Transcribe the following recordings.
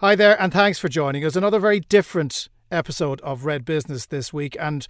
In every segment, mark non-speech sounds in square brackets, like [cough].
Hi there, and thanks for joining us. Another very different episode of Red Business this week, and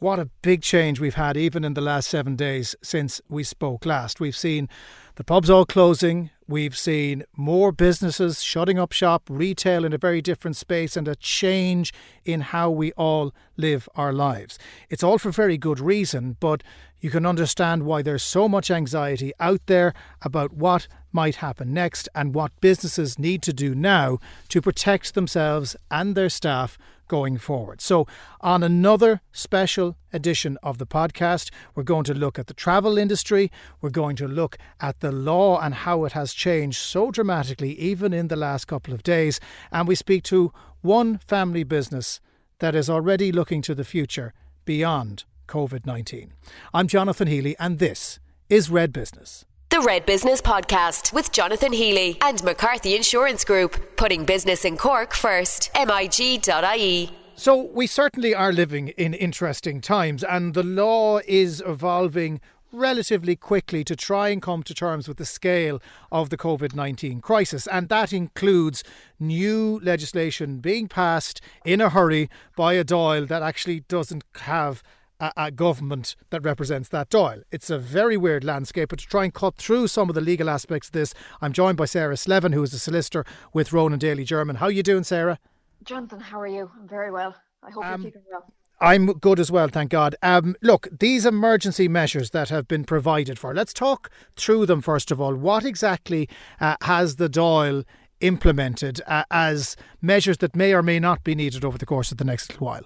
what a big change we've had even in the last seven days since we spoke last. We've seen the pubs all closing, we've seen more businesses shutting up shop, retail in a very different space, and a change in how we all live our lives. It's all for very good reason, but you can understand why there's so much anxiety out there about what might happen next and what businesses need to do now to protect themselves and their staff going forward. So, on another special edition of the podcast, we're going to look at the travel industry, we're going to look at the law and how it has changed so dramatically, even in the last couple of days, and we speak to one family business that is already looking to the future beyond COVID 19. I'm Jonathan Healy, and this is Red Business. The Red Business Podcast with Jonathan Healy and McCarthy Insurance Group, putting business in Cork first. MIG.ie. So, we certainly are living in interesting times, and the law is evolving relatively quickly to try and come to terms with the scale of the COVID 19 crisis. And that includes new legislation being passed in a hurry by a Dáil that actually doesn't have a, government that represents that Dáil. It's a very weird landscape, but to try and cut through some of the legal aspects of this, I'm joined by Sarah Slevin, who is a solicitor with Ronan Daly Jermyn. How are you doing, Sarah? Jonathan, how are you? I'm very well. I hope um, you're keeping well. I'm good as well, thank God. Um, look, these emergency measures that have been provided for, let's talk through them first of all. What exactly uh, has the Dáil implemented uh, as measures that may or may not be needed over the course of the next little while?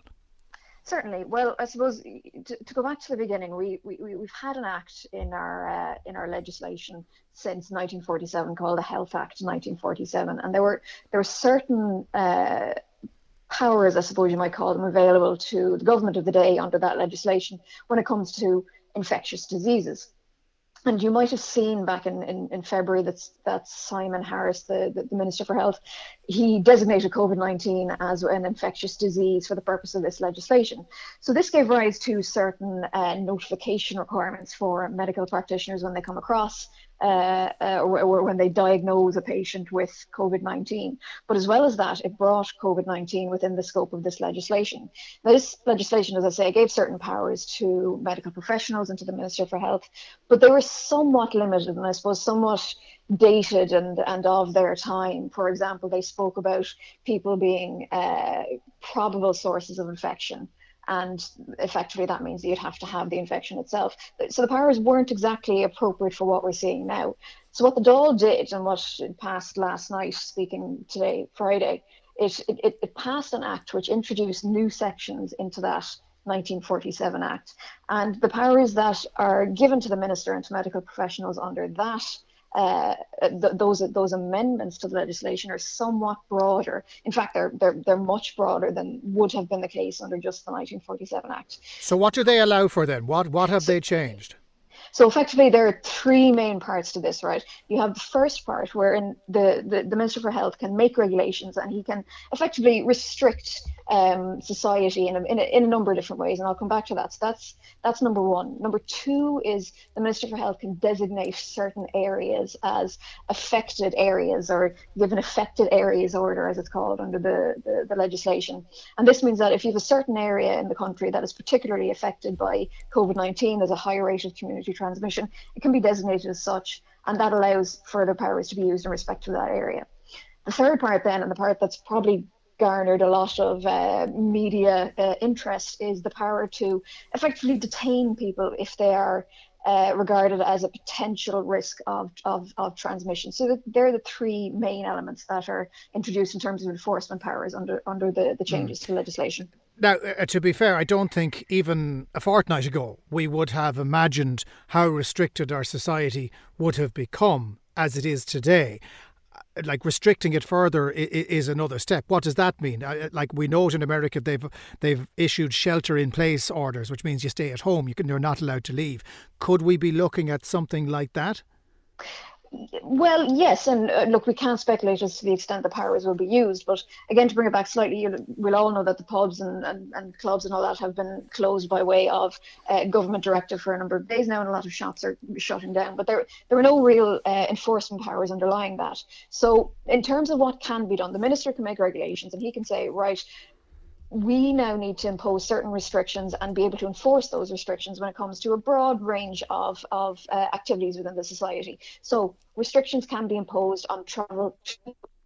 Certainly. Well, I suppose to, to, go back to the beginning, we, we, we've had an act in our uh, in our legislation since 1947 called the Health Act 1947, and there were there were certain uh, powers, I suppose you might call them, available to the government of the day under that legislation when it comes to infectious diseases. And you might have seen back in, in, in February that, that Simon Harris, the, the, the, Minister for Health, he designated COVID 19 as an infectious disease for the purpose of this legislation. So this gave rise to certain uh, notification requirements for medical practitioners when they come across uh, uh, or, or, when they diagnose a patient with COVID 19. But as well as that, it brought COVID 19 within the scope of this legislation. This legislation, as I say, gave certain powers to medical professionals and to the Minister for Health, but they were somewhat limited and I suppose somewhat dated and, and of their time. For example, they spoke about people being uh, probable sources of infection and effectively that means that you'd have to have the infection itself. So the powers weren't exactly appropriate for what we're seeing now. So what the Dáil did and what passed last night, speaking today, Friday, it, it, it passed an act which introduced new sections into that 1947 Act. And the powers that are given to the minister and to medical professionals under that uh, th- those those amendments to the legislation are somewhat broader. In fact, they're they're they're much broader than would have been the case under just the 1947 Act. So, what do they allow for then? What what have they changed? So effectively, there are three main parts to this, right? You have the first part wherein the, the, the Minister for Health can make regulations and he can effectively restrict um, society in a, in, a, in a number of different ways, and I'll come back to that. So that's that's number one. Number two is the Minister for Health can designate certain areas as affected areas or give an affected areas order, as it's called under the, the, the legislation. And this means that if you have a certain area in the country that is particularly affected by COVID 19, there's a higher rate of community transmission, it can be designated as such, and that allows further powers to be used in respect to that area. The third part, then, and the part that's probably garnered a lot of uh, media uh, interest is the power to effectively detain people if they are uh, regarded as a potential risk of, of, of transmission. So they're the three main elements that are introduced in terms of enforcement powers under under the, the changes mm. to legislation. Now, uh, to be fair, I don't think even a fortnight ago we would have imagined how restricted our society would have become as it is today like restricting it further is another step. What does that mean? Like we know it in America, they've they've issued shelter in place orders, which means you stay at home. You can, you're not allowed to leave. Could we be looking at something like that? Well, yes, and uh, look, we can't speculate as to the extent the powers will be used, but again, to bring it back slightly, we'll all know that the pubs and, and, and, clubs and all that have been closed by way of uh, government directive for a number of days now, and a lot of shops are shutting down. But there, there are no real uh, enforcement powers underlying that. So, in terms of what can be done, the minister can make regulations, and he can say, right, we now need to impose certain restrictions and be able to enforce those restrictions when it comes to a broad range of, of uh, activities within the society. So restrictions can be imposed on travel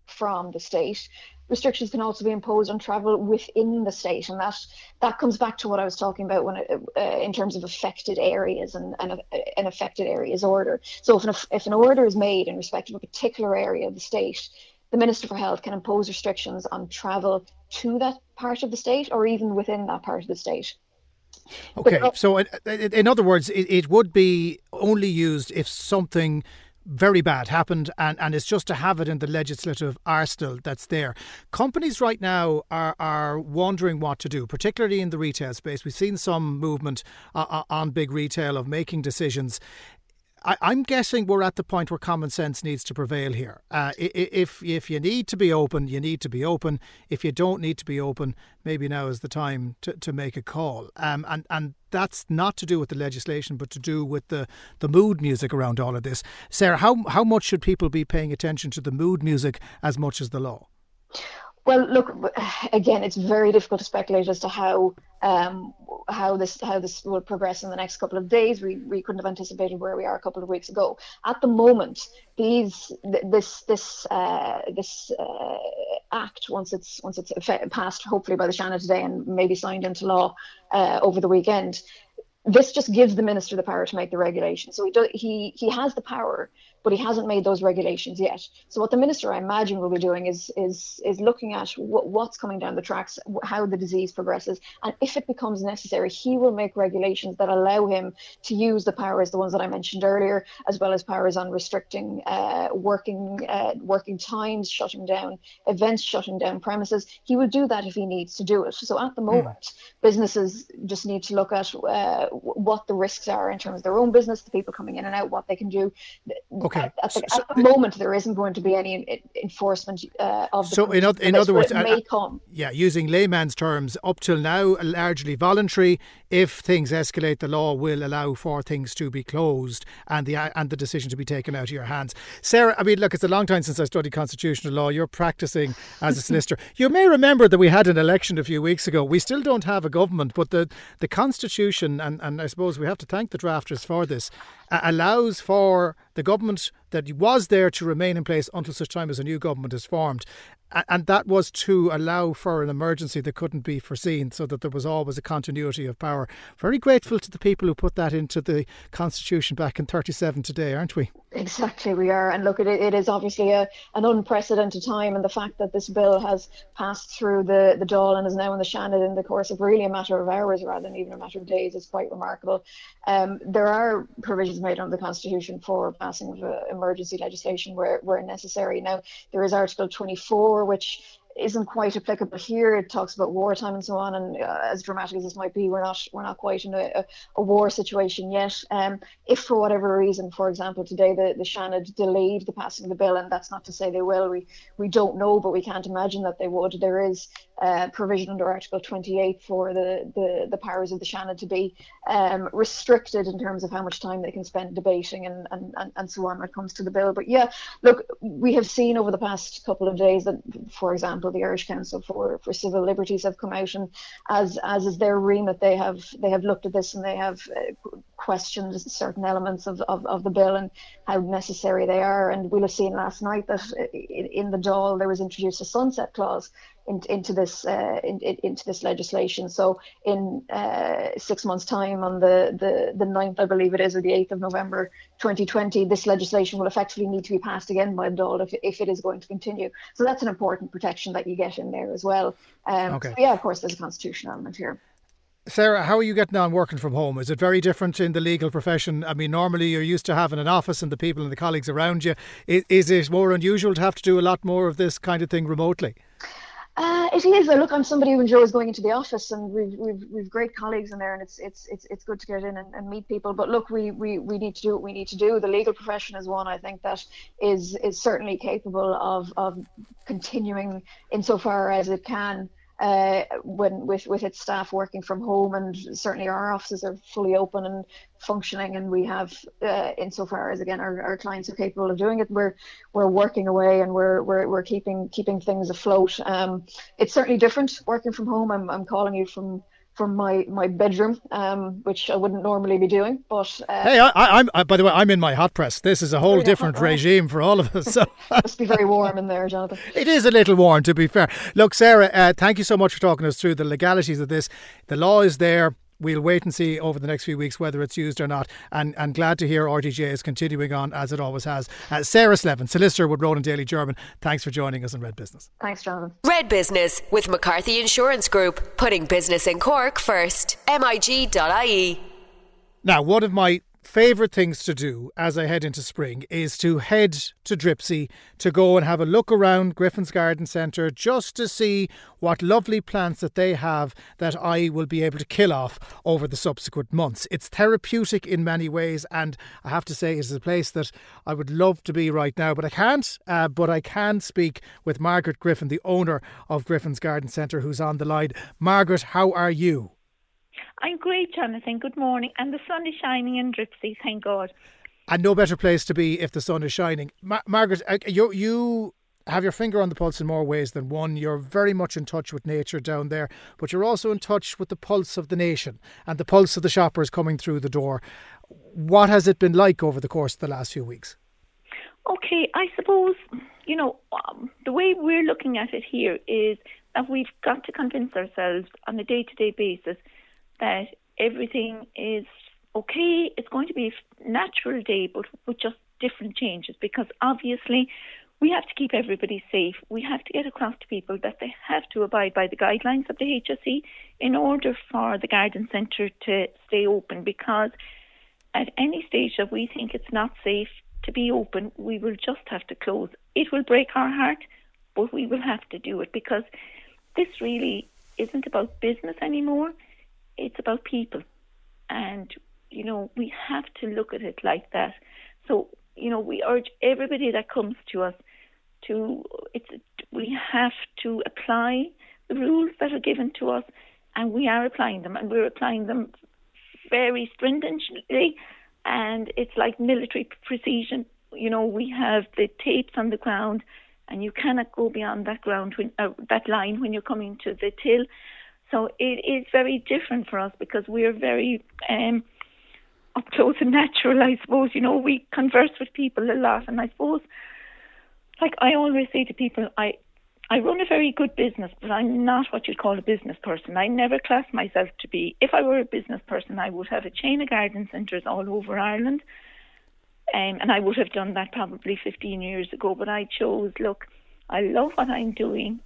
from the state. Restrictions can also be imposed on travel within the state, and that that comes back to what I was talking about when it, uh, in terms of affected areas and, and an affected areas order. So if an, if an order is made in respect of a particular area of the state, the Minister for Health can impose restrictions on travel to that part of the state or even within that part of the state. Okay, so in, in other words, it, it would be only used if something very bad happened and, and it's just to have it in the legislative arsenal that's there. Companies right now are, are wondering what to do, particularly in the retail space. We've seen some movement uh, uh on big retail of making decisions. I, am guessing we're at the point where common sense needs to prevail here. Uh, if if you need to be open, you need to be open. If you don't need to be open, maybe now is the time to, to make a call. Um, and and that's not to do with the legislation, but to do with the, the mood music around all of this. Sarah, how how much should people be paying attention to the mood music as much as the law? Well, look, again, it's very difficult to speculate as to how um, how this how this will progress in the next couple of days. We we couldn't have anticipated where we are a couple of weeks ago. At the moment, these this this uh, this uh, act once it's once it's passed, hopefully by the Seanad today and maybe signed into law uh, over the weekend, this just gives the minister the power to make the regulation. So he do, he he has the power but he hasn't made those regulations yet. So what the minister, I imagine, will be doing is is is looking at what, what's coming down the tracks, how the disease progresses, and if it becomes necessary, he will make regulations that allow him to use the powers, the ones that I mentioned earlier, as well as powers on restricting uh, working uh, working times, shutting down events, shutting down premises. He will do that if he needs to do it. So at the hmm. moment, mm. businesses just need to look at uh, what the risks are in terms of their own business, the people coming in and out, what they can do. Okay. At, the, so, at the, moment, there isn't going to be any enforcement uh, of the. So, in, in other words, it may come. Yeah, using layman's terms, up till now, largely voluntary. If things escalate, the law will allow for things to be closed and the and the decision to be taken out of your hands. Sarah, I mean, look, it's a long time since I studied constitutional law. You're practicing as a solicitor. [laughs] you may remember that we had an election a few weeks ago. We still don't have a government, but the the constitution, and and I suppose we have to thank the drafters for this, allows for the government that was there to remain in place until such time as a new government is formed and that was to allow for an emergency that couldn't be foreseen so that there was always a continuity of power. Very grateful to the people who put that into the Constitution back in 37 today, aren't we? Exactly, we are. And look, it, it is obviously a, an unprecedented time, and the fact that this bill has passed through the, the Dáil and is now in the Seanad in the course of really a matter of hours rather than even a matter of days is quite remarkable. Um, there are provisions made under the Constitution for passing of uh, emergency legislation where, where necessary. Now, there is Article 24 which isn't quite applicable here. It talks about wartime and so on, and uh, as dramatic as this might be, we're not we're not quite in a, a war situation yet. Um, if for whatever reason, for example, today the the Seanad delayed the passing of the bill, and that's not to say they will. We we don't know, but we can't imagine that they would. There is uh, provision under Article 28 for the, the, the powers of the Seanad to be um, restricted in terms of how much time they can spend debating and, and, and, and so on when it comes to the bill. But yeah, look, we have seen over the past couple of days that, for example, the Irish Council for, for Civil Liberties have come out and as as is their remit, they have they have looked at this and they have uh, questioned certain elements of, of, of the bill and how necessary they are. And we'll have seen last night that in, in the Dáil there was introduced a sunset clause in, into this uh, in, into this legislation. So in uh, six months' time, on the, the the 9th, I believe it is, or the 8th of November 2020, this legislation will effectively need to be passed again by the Dáil if, if it is going to continue. So that's an important protection that you get in there as well. Um, okay. Yeah, of course, there's a constitutional element here. Sarah, how are you getting on working from home? Is it very different in the legal profession? I mean, normally you're used to having an office and the people and the colleagues around you. Is, is it more unusual to have to do a lot more of this kind of thing remotely? Uh, It is. Look, I'm somebody who enjoys going into the office, and we've we've, we've great colleagues in there, and it's it's it's it's good to get in and, and meet people. But look, we, we we need to do what we need to do. The legal profession is one I think that is is certainly capable of of continuing insofar as it can uh, when with with its staff working from home, and certainly our offices are fully open and functioning, and we have, uh, insofar as again our, our clients are capable of doing it, we're we're working away and we're we're, we're keeping keeping things afloat. Um, it's certainly different working from home. I'm I'm calling you from from my my bedroom, um, which I wouldn't normally be doing. But uh, hey, I, am by the way, I'm in my hot press. This is a whole different hot, regime for all of us. So [laughs] must be very warm in there, Jonathan. [laughs] It is a little warm, to be fair. Look, Sarah, uh, thank you so much for talking us through the legalities of this. The law is there we'll wait and see over the next few weeks whether it's used or not. And, and glad to hear RDJ is continuing on as it always has. Uh, Sarah Slevin, solicitor with Ronan Daly Jermyn, thanks for joining us in Red Business. Thanks, Jonathan. Red Business with McCarthy Insurance Group, putting business in Cork first. MIG.ie. Now, one of my favourite things to do as I head into spring is to head to Dripsey to go and have a look around Griffin's Garden Centre just to see what lovely plants that they have that I will be able to kill off over the subsequent months. It's therapeutic in many ways, and I have to say, it's a place that I would love to be right now, but I can't. Uh, but I can speak with Margaret Griffin, the owner of Griffin's Garden Centre, who's on the line. Margaret, how are you? I'm great, Jonathan. Good morning. And the sun is shining in Dripsey, thank God. And no better place to be if the sun is shining. Ma- Margaret, uh, you, you have your finger on the pulse in more ways than one. You're very much in touch with nature down there, but you're also in touch with the pulse of the nation and the pulse of the shoppers coming through the door. What has it been like over the course of the last few weeks? Okay, I suppose, you know, um, the way we're looking at it here is that we've got to convince ourselves on a day to day basis that everything is okay. It's going to be a natural day, but with just different changes because obviously we have to keep everybody safe. We have to get across to people that they have to abide by the guidelines of the HSE in order for the garden centre to stay open because at any stage that we think it's not safe to be open, we will just have to close. It will break our heart, but we will have to do it because this really isn't about business anymore it's about people. And, you know, we have to look at it like that. So, you know, we urge everybody that comes to us to, it's, we have to apply the rules that are given to us, and we are applying them, and we're applying them very stringently, and it's like military precision. You know, we have the tapes on the ground, and you cannot go beyond that ground when, uh, that line when you're coming to the till. So it is very different for us because we're very um, up close and natural, I suppose. You know, we converse with people a lot, and I suppose, like I always say to people, I I run a very good business, but I'm not what you'd call a business person. I never class myself to be. If I were a business person, I would have a chain of garden centres all over Ireland, um, and I would have done that probably 15 years ago. But I chose, look, I love what I'm doing.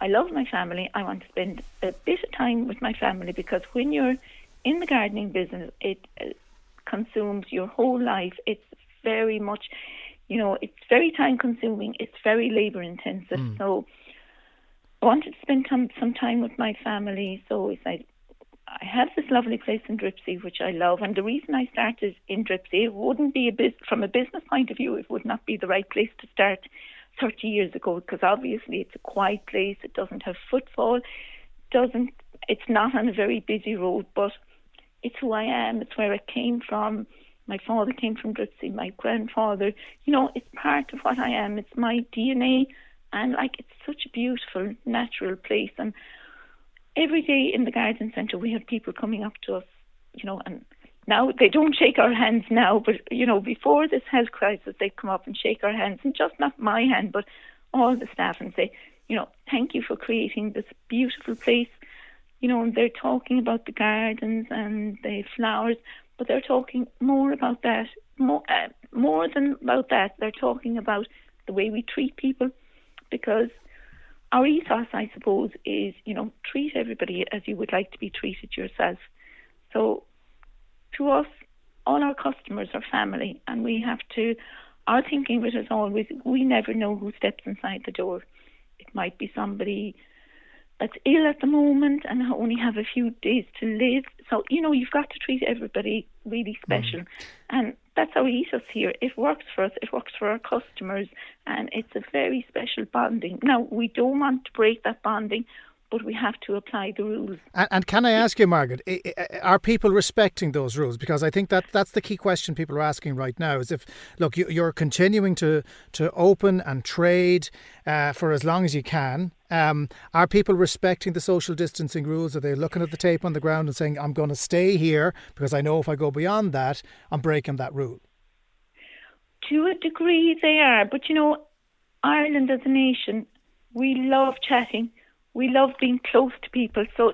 I love my family. I want to spend a bit of time with my family because when you're in the gardening business, it uh, consumes your whole life. It's very much, you know, it's very time consuming. It's very labor intensive. Mm. So I wanted to spend time, some time with my family. So I said, I have this lovely place in Dripsey, which I love. And the reason I started in Dripsey, it wouldn't be a bus- from a business point of view, it would not be the right place to start 30 years ago because obviously it's a quiet place, it doesn't have footfall, doesn't it's not on a very busy road, but it's who I am, it's where I came from. My father came from Dripsey, my grandfather, you know, it's part of what I am, it's my DNA and like it's such a beautiful natural place and every day in the garden centre we have people coming up to us, you know, and now they don't shake our hands now, but you know, before this health crisis, they'd come up and shake our hands, and just not my hand, but all the staff, and say, you know, thank you for creating this beautiful place. You know, and they're talking about the gardens and the flowers, but they're talking more about that, more uh, more than about that. They're talking about the way we treat people, because our ethos, I suppose, is you know treat everybody as you would like to be treated yourself. So to us, all our customers are family, and we have to. Our thinking it always we never know who steps inside the door. It might be somebody that's ill at the moment and only have a few days to live. So, you know, you've got to treat everybody really special. Mm. And that's our ethos here. It works for us, it works for our customers, and it's a very special bonding. Now, we don't want to break that bonding but we have to apply the rules. And, and, can I ask you, Margaret, are people respecting those rules? Because I think that that's the key question people are asking right now. Is if look, you're continuing to to open and trade uh, for as long as you can. Um, are people respecting the social distancing rules? Are they looking at the tape on the ground and saying, "I'm going to stay here because I know if I go beyond that, I'm breaking that rule"? To a degree, they are. But you know, Ireland as a nation, we love chatting we love being close to people. So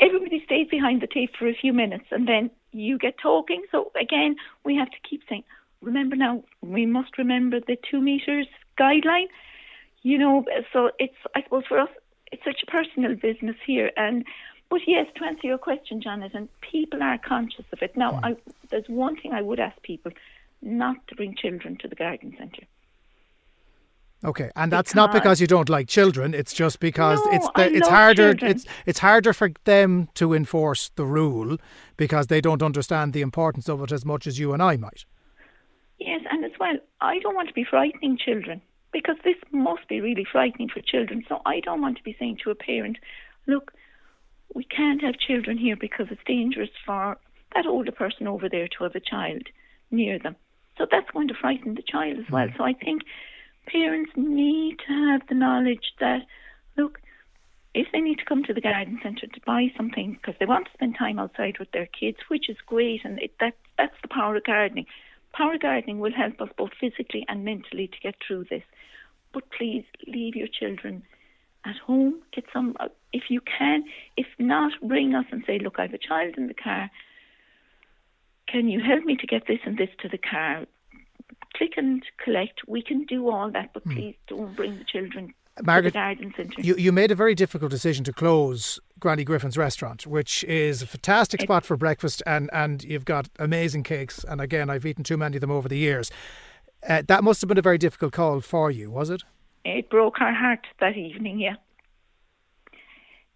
everybody stays behind the tape for a few minutes and then you get talking. So again, we have to keep saying, remember now, we must remember the two meters guideline. You know, so it's, I suppose for us, it's such a personal business here. And, but yes, to answer your question, Jonathan, people are conscious of it. Now, mm. I, there's one thing I would ask people not to bring children to the garden centre. Okay, and that's not because you don't like children. It's just because no, it's the, it's harder. Children. It's it's harder for them to enforce the rule because they don't understand the importance of it as much as you and I might. Yes, and as well, I don't want to be frightening children because this must be really frightening for children. So I don't want to be saying to a parent, "Look, we can't have children here because it's dangerous for that older person over there to have a child near them." So that's going to frighten the child as well. Mm. So I think parents need to have the knowledge that, look, if they need to come to the garden centre to buy something because they want to spend time outside with their kids, which is great, and it, that that's the power of gardening. Power gardening will help us both physically and mentally to get through this. But please leave your children at home. Get some, uh, if you can. If not, ring us and say, look, I have a child in the car. Can you help me to get this and this to the car? Click and collect. We can do all that, but mm. please don't bring the children Margaret, garden centre You, you made a very difficult decision to close Granny Griffin's restaurant, which is a fantastic spot for breakfast, and, and you've got amazing cakes. And again, I've eaten too many of them over the years. Uh, that must have been a very difficult call for you, was it? It broke our heart that evening, yeah.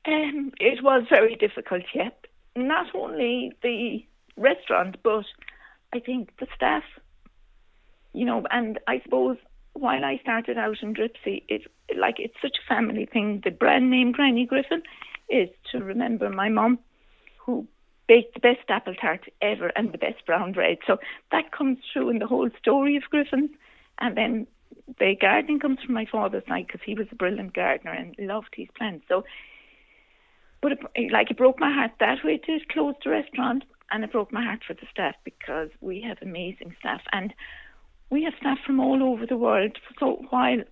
Um, it was very difficult, yeah. Not only the restaurant, but I think the staff you know, and I suppose while I started out in Dripsey, it like it's such a family thing. The brand name Granny Griffin is to remember my mum, who baked the best apple tart ever and the best brown bread. So that comes through in the whole story of Griffins. And then the gardening comes from my father's side because he was a brilliant gardener and loved his plants. So, but it, like it broke my heart that way to close the restaurant, and it broke my heart for the staff because we have amazing staff and we have staff from all over the world. So while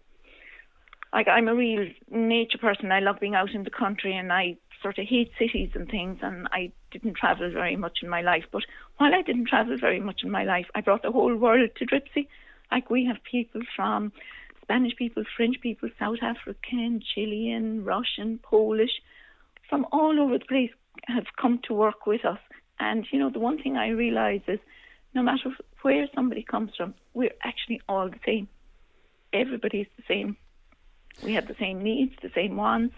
like I'm a real nature person, I love being out in the country and I sort of hate cities and things and I didn't travel very much in my life. But while I didn't travel very much in my life, I brought the whole world to Dripsey. Like we have people from Spanish people, French people, South African, Chilean, Russian, Polish, from all over the place have come to work with us. And you know, the one thing I realise is no matter where somebody comes from, we're actually all the same. Everybody's the same. We have the same needs, the same wants.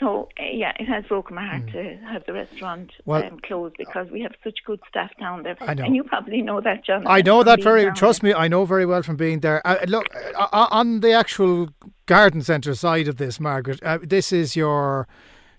So uh, yeah, it has broken my heart mm. to have the restaurant well, um, closed because we have such good staff down there. I know. And you probably know that, John. I know that very. Trust there. me, I know very well from being there. Uh, look, uh, on the actual garden centre side of this, Margaret, uh, this is your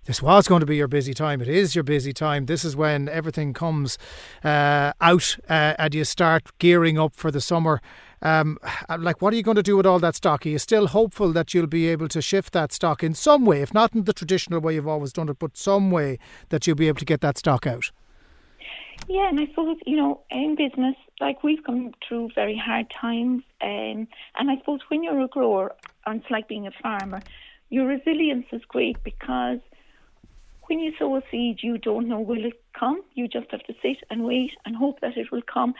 this was going to be your busy time. It is your busy time. This is when everything comes uh, out uh, and you start gearing up for the summer. Um, [sighs] like, what are you going to do with all that stock? Are you still hopeful that you'll be able to shift that stock in some way, if not in the traditional way you've always done it, but some way that you'll be able to get that stock out? Yeah, and I suppose you know, in business, like we've come through very hard times, um, and I suppose when you're a grower, and it's like being a farmer, your resilience is great because when you sow a seed, you don't know will it come. You just have to sit and wait and hope that it will come.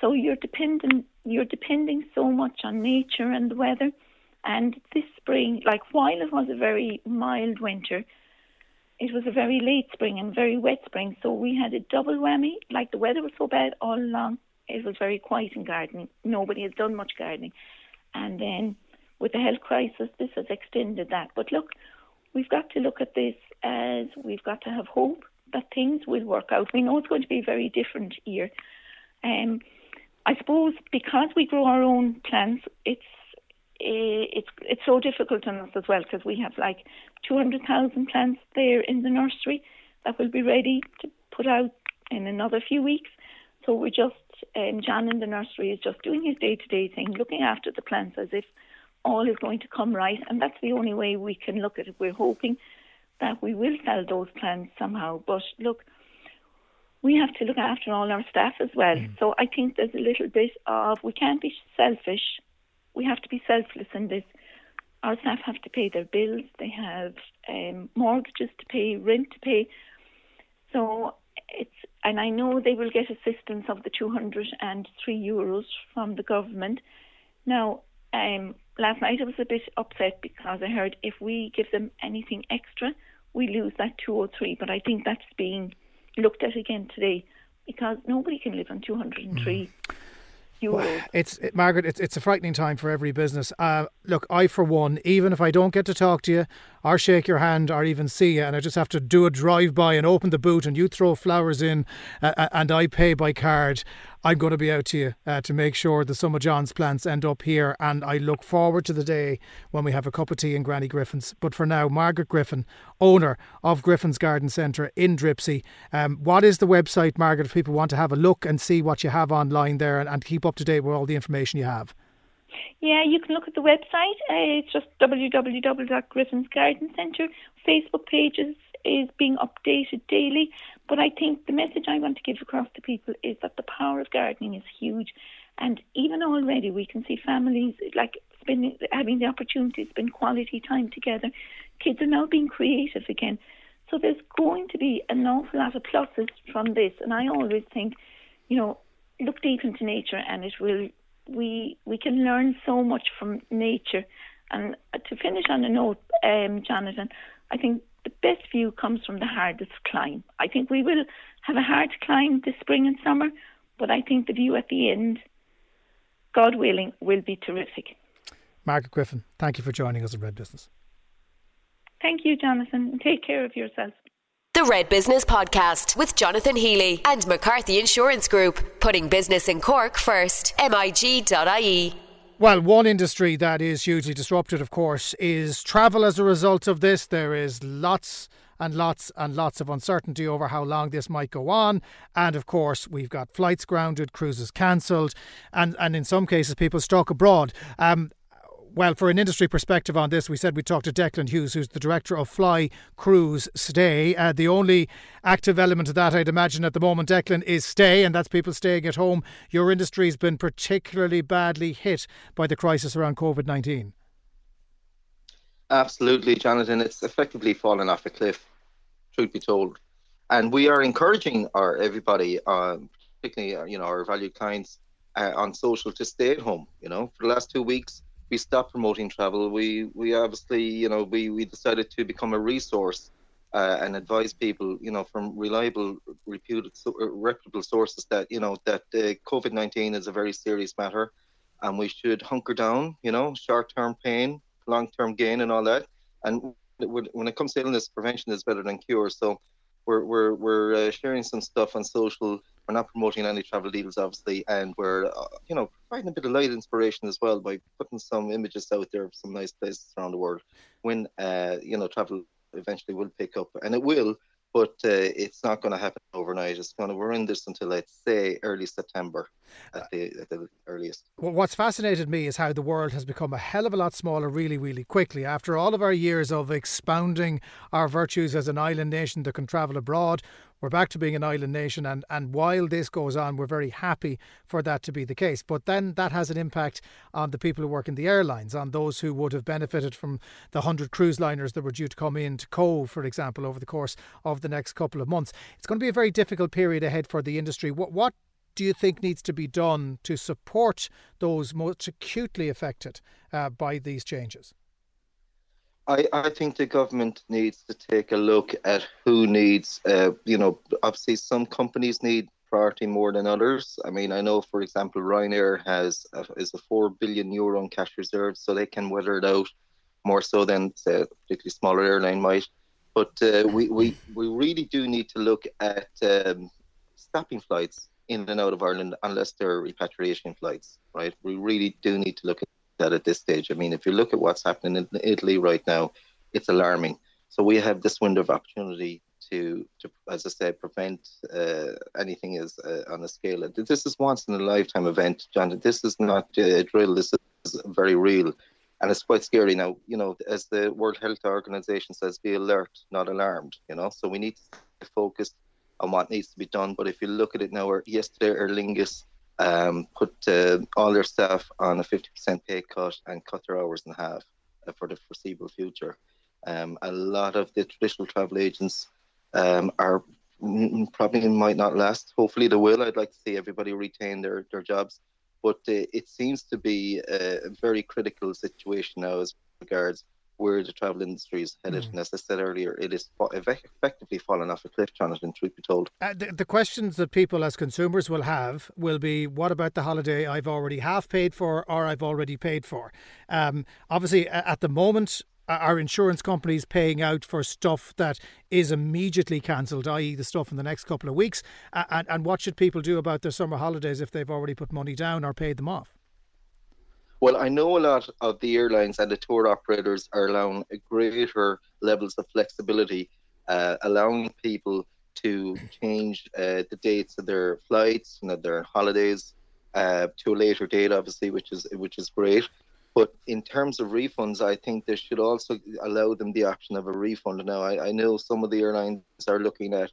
So you're dependent. You're depending so much on nature and the weather. And this spring, like while it was a very mild winter, it was a very late spring and very wet spring. So we had a double whammy. Like the weather was so bad all along, it was very quiet in gardening. Nobody has done much gardening. And then with the health crisis, this has extended that. But look, we've got to look at this as we've got to have hope that things will work out. We know it's going to be a very different year. Um, I suppose because we grow our own plants, it's eh, it's it's so difficult on us as well because we have like 200,000 plants there in the nursery that will be ready to put out in another few weeks. So we're just um, John in the nursery is just doing his day to day thing, looking after the plants as if all is going to come right, and that's the only way we can look at it. We're hoping that we will sell those plans somehow, but look we have to look after all our staff as well. Mm. So I think there's a little bit of we can't be selfish. We have to be selfless in this. Our staff have to pay their bills. They have um, mortgages to pay, rent to pay. So it's and I know they will get assistance of the 203 euros from the government. Now, um, last night I was a bit upset because I heard if we give them anything extra, we lose that 203. But I think that's being looked at again today because nobody can live on 203 mm. Well, it's it, Margaret. It's it's a frightening time for every business. Uh, look, I for one, even if I don't get to talk to you, or shake your hand, or even see you, and I just have to do a drive by and open the boot, and you throw flowers in, uh, and I pay by card. I'm going to be out to you uh, to make sure some of John's plants end up here. And I look forward to the day when we have a cup of tea in Granny Griffin's. But for now, Margaret Griffin, owner of Griffin's Garden Centre in Dripsey. Um, what is the website, Margaret, if people want to have a look and see what you have online there and, and keep up to date with all the information you have? Yeah, you can look at the website. Uh, it's just www.griffinsgardencentre. Facebook pages is being updated daily. But I think the message I want to give across to people is that the power of gardening is huge. And even already we can see families like spending, having the opportunity to spend quality time together. Kids are now being creative again. So there's going to be an awful lot of pluses from this. And I always think, you know, look deep into nature and it will, we, we can learn so much from nature. And to finish on a note, um, Jonathan, I think the best view comes from the hardest climb. I think we will have a hard climb this spring and summer, but I think the view at the end, God willing, will be terrific. Margaret Griffin, thank you for joining us at Red Business. Thank you, Jonathan. Take care of yourself. The Red Business Podcast with Jonathan Healy and McCarthy Insurance Group, putting business in Cork first. MIG.ie. Well, one industry that is hugely disrupted, of course, is travel as a result of this. There is lots and lots and lots of uncertainty over how long this might go on. And of course, we've got flights grounded, cruises cancelled, and, and in some cases, people stuck abroad. Um, well, for an industry perspective on this, we said we talked to Declan Hughes, who's the director of Fly Cruise Stay. Uh, the only active element of that, I'd imagine, at the moment, Declan, is stay, and that's people staying at home. Your industry has been particularly badly hit by the crisis around COVID 19. Absolutely, Jonathan. It's effectively fallen off a cliff, truth be told. And we are encouraging our everybody, uh, particularly uh, you know our valued clients, uh, on social to stay at home. You know, for the last two weeks, we stopped promoting travel. We we obviously you know we we decided to become a resource uh, and advise people you know from reliable, reputed, uh, reputable sources that you know that uh, COVID nineteen is a very serious matter, and we should hunker down. You know, short term pain, long term gain, and all that. And when it comes to illness, prevention is better than cure. So we're we're we're uh, sharing some stuff on social we're not promoting any travel deals, obviously, and we're, uh, you know, providing a bit of light inspiration as well by putting some images out there of some nice places around the world. When, uh, you know, travel eventually will pick up, and it will, but uh, it's not going to happen overnight. It's going to we're in this until let's say early September at the, at the earliest. Well, what's fascinated me is how the world has become a hell of a lot smaller really, really quickly. After all of our years of expounding our virtues as an island nation that can travel abroad, we're back to being an island nation, and, and while this goes on, we're very happy for that to be the case. But then that has an impact on the people who work in the airlines, on those who would have benefited from the 100 cruise liners that were due to come into Cobh, for example, over the course of the next couple of months. It's going to be a very difficult period ahead for the industry. What, what do you think needs to be done to support those most acutely affected uh, by these changes? I, I think the government needs to take a look at who needs, uh, you know, obviously some companies need priority more than others. I mean, I know, for example, Ryanair has a, is a four billion euro in cash reserves, so they can weather it out. more so than say, a particularly smaller airline might. But uh, we, we, we really do need to look at um, stopping flights in and out of Ireland unless they're repatriation flights, right? We really do need to look at that at this stage. I mean, if you look at what's happening in Italy right now, it's alarming. So we have this window of opportunity to, to as I said, prevent uh, anything is uh, on a scale. This is once in a lifetime event, John. This is not a drill. This is very real, and it's quite scary. Now, you know, as the World Health Organization says, be alert, not alarmed. You know, so we need to focus on what needs to be done. But if you look at it now, or yesterday, Aer Lingus um, put uh, all their staff on a 50% pay cut and cut their hours in half uh, for the foreseeable future. Um, a lot of the traditional travel agents um, are probably might not last. Hopefully they will. I'd like to see everybody retain their, their jobs. But uh, it seems to be a very critical situation now as regards where the travel industry is headed. Mm. And as I said earlier, it is effectively fallen off a cliff, Jonathan, truth be told. Uh, the, the, questions that people as consumers will have will be what about the holiday I've already half paid for or I've already paid for? Um, obviously, at the moment, are insurance companies paying out for stuff that is immediately cancelled, i.e., the stuff in the next couple of weeks? And, and what should people do about their summer holidays if they've already put money down or paid them off? Well, I know a lot of the airlines and the tour operators are allowing greater levels of flexibility, uh, allowing people to change uh, the dates of their flights and of their holidays uh, to a later date, obviously, which is which is great. But in terms of refunds, I think they should also allow them the option of a refund. Now, I, I know some of the airlines are looking at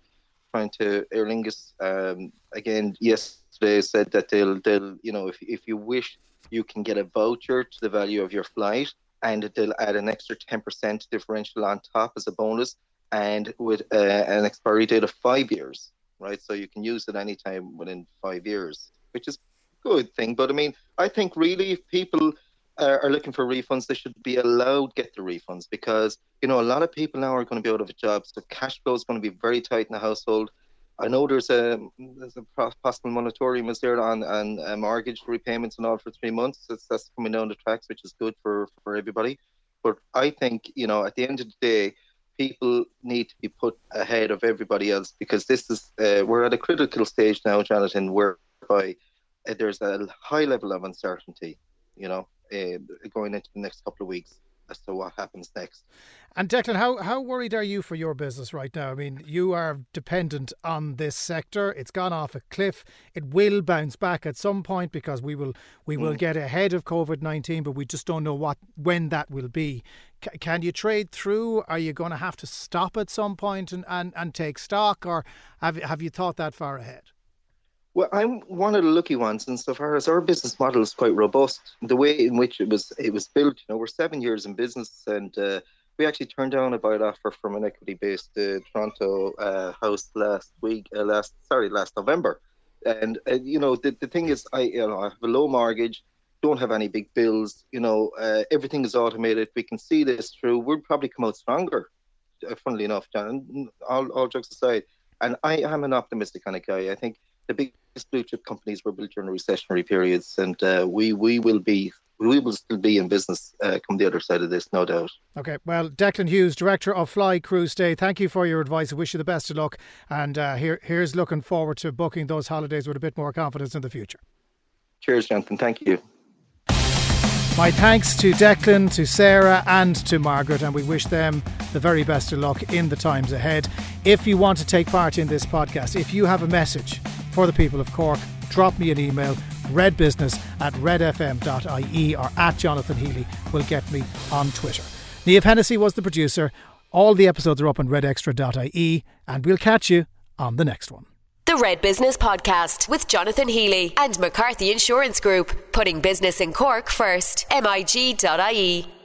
trying to Aer Lingus um, again yesterday said that they'll they'll you know if if you wish you can get a voucher to the value of your flight and they'll add an extra 10% differential on top as a bonus and with uh, an expiry date of five years right so you can use it anytime within five years which is a good thing but i mean i think really if people uh, are looking for refunds, they should be allowed get the refunds because you know a lot of people now are going to be out of a job, so cash flow is going to be very tight in the household. I know there's a there's a possible moratorium is there on on uh, mortgage repayments and all for three months. That's, that's coming down the tracks, which is good for for everybody. But I think you know at the end of the day, people need to be put ahead of everybody else because this is uh, we're at a critical stage now, Jonathan, whereby uh, there's a high level of uncertainty. You know, uh, going into the next couple of weeks as to what happens next. And Declan, how, how worried are you for your business right now? I mean, you are dependent on this sector. It's gone off a cliff. It will bounce back at some point because we will we will mm. get ahead of COVID nineteen, but we just don't know what when that will be. C- can you trade through? Are you going to have to stop at some point and, and, and take stock, or have have you thought that far ahead? Well, I'm one of the lucky ones insofar as our business model is quite robust. The way in which it was it was built, you know, we're seven years in business, and uh, we actually turned down a buyout offer from an equity-based uh, Toronto uh, house last week, uh, last sorry, last November. And uh, you know, the, the thing is, I you know I have a low mortgage, don't have any big bills. You know, uh, everything is automated. We can see this through. We'll probably come out stronger. funnily enough, John. All, all jokes aside, and I am an optimistic kind of guy. I think the biggest blue chip companies were built during recessionary periods, and uh, we we will be we will still be in business uh, come the other side of this, no doubt. Okay, well, Declan Hughes, director of Fly Cruise Stay, thank you for your advice. I wish you the best of luck, and uh, here here's looking forward to booking those holidays with a bit more confidence in the future. Cheers, Jonathan. Thank you. My thanks to Declan, to Sarah, and to Margaret, and we wish them the very best of luck in the times ahead. If you want to take part in this podcast, if you have a message for the people of Cork, drop me an email, redbusiness at redfm.ie or at Jonathan Healy will get me on Twitter. Niamh Hennessy was the producer. All the episodes are up on redextra.ie, and we'll catch you on the next one. The Red Business Podcast with Jonathan Healy and McCarthy Insurance Group, putting business in Cork first. MIG.ie.